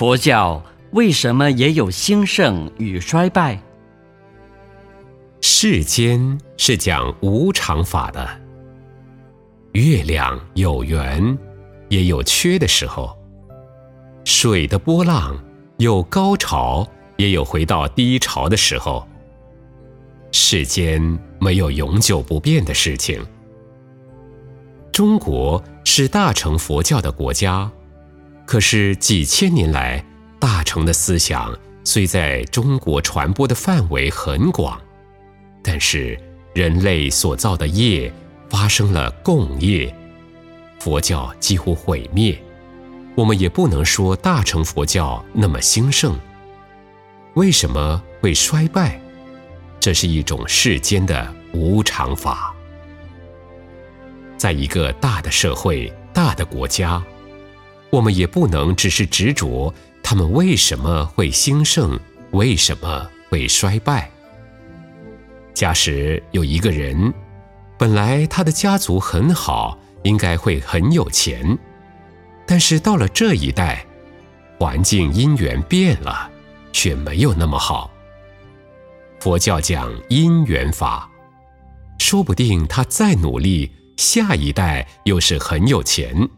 佛教为什么也有兴盛与衰败？世间是讲无常法的，月亮有圆，也有缺的时候；水的波浪有高潮，也有回到低潮的时候。世间没有永久不变的事情。中国是大乘佛教的国家，可是几千年来，大乘的思想虽在中国传播的范围很广，但是人类所造的业发生了共业，佛教几乎毁灭。我们也不能说大乘佛教那么兴盛。为什么会衰败？这是一种世间的无常法。在一个大的社会、大的国家，我们也不能只是执着他们为什么会兴盛，为什么会衰败。假使有一个人，本来他的家族很好，应该会很有钱，但是到了这一代，环境因缘变了，却没有那么好。佛教讲因缘法，说不定他再努力，下一代又是很有钱。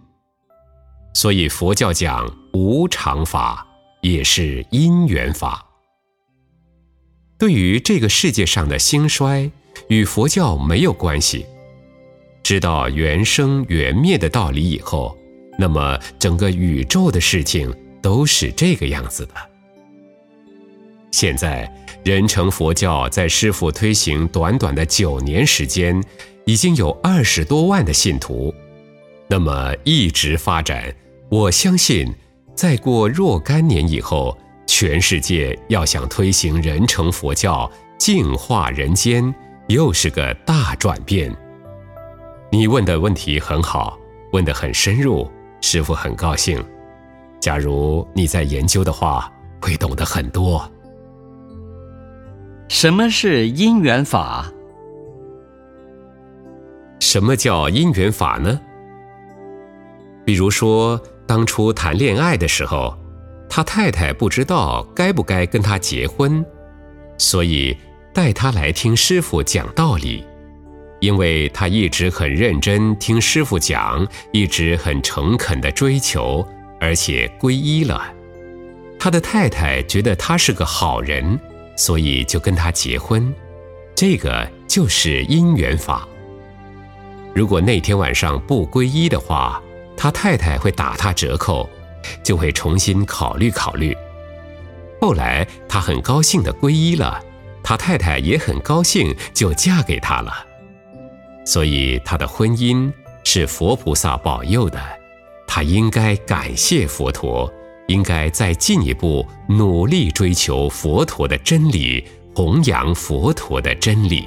所以佛教讲无常法，也是因缘法。对于这个世界上的兴衰，与佛教没有关系。知道缘生缘灭的道理以后，那么整个宇宙的事情都是这个样子的。现在。人成佛教在师父推行短短的九年时间，已经有二十多万的信徒。那么一直发展，我相信，再过若干年以后，全世界要想推行人成佛教，净化人间，又是个大转变。你问的问题很好，问得很深入，师父很高兴。假如你在研究的话，会懂得很多。什么是因缘法？什么叫因缘法呢？比如说，当初谈恋爱的时候，他太太不知道该不该跟他结婚，所以带他来听师傅讲道理。因为他一直很认真听师傅讲，一直很诚恳的追求，而且皈依了。他的太太觉得他是个好人。所以就跟他结婚，这个就是因缘法。如果那天晚上不皈依的话，他太太会打他折扣，就会重新考虑考虑。后来他很高兴的皈依了，他太太也很高兴，就嫁给他了。所以他的婚姻是佛菩萨保佑的，他应该感谢佛陀。应该再进一步努力追求佛陀的真理，弘扬佛陀的真理。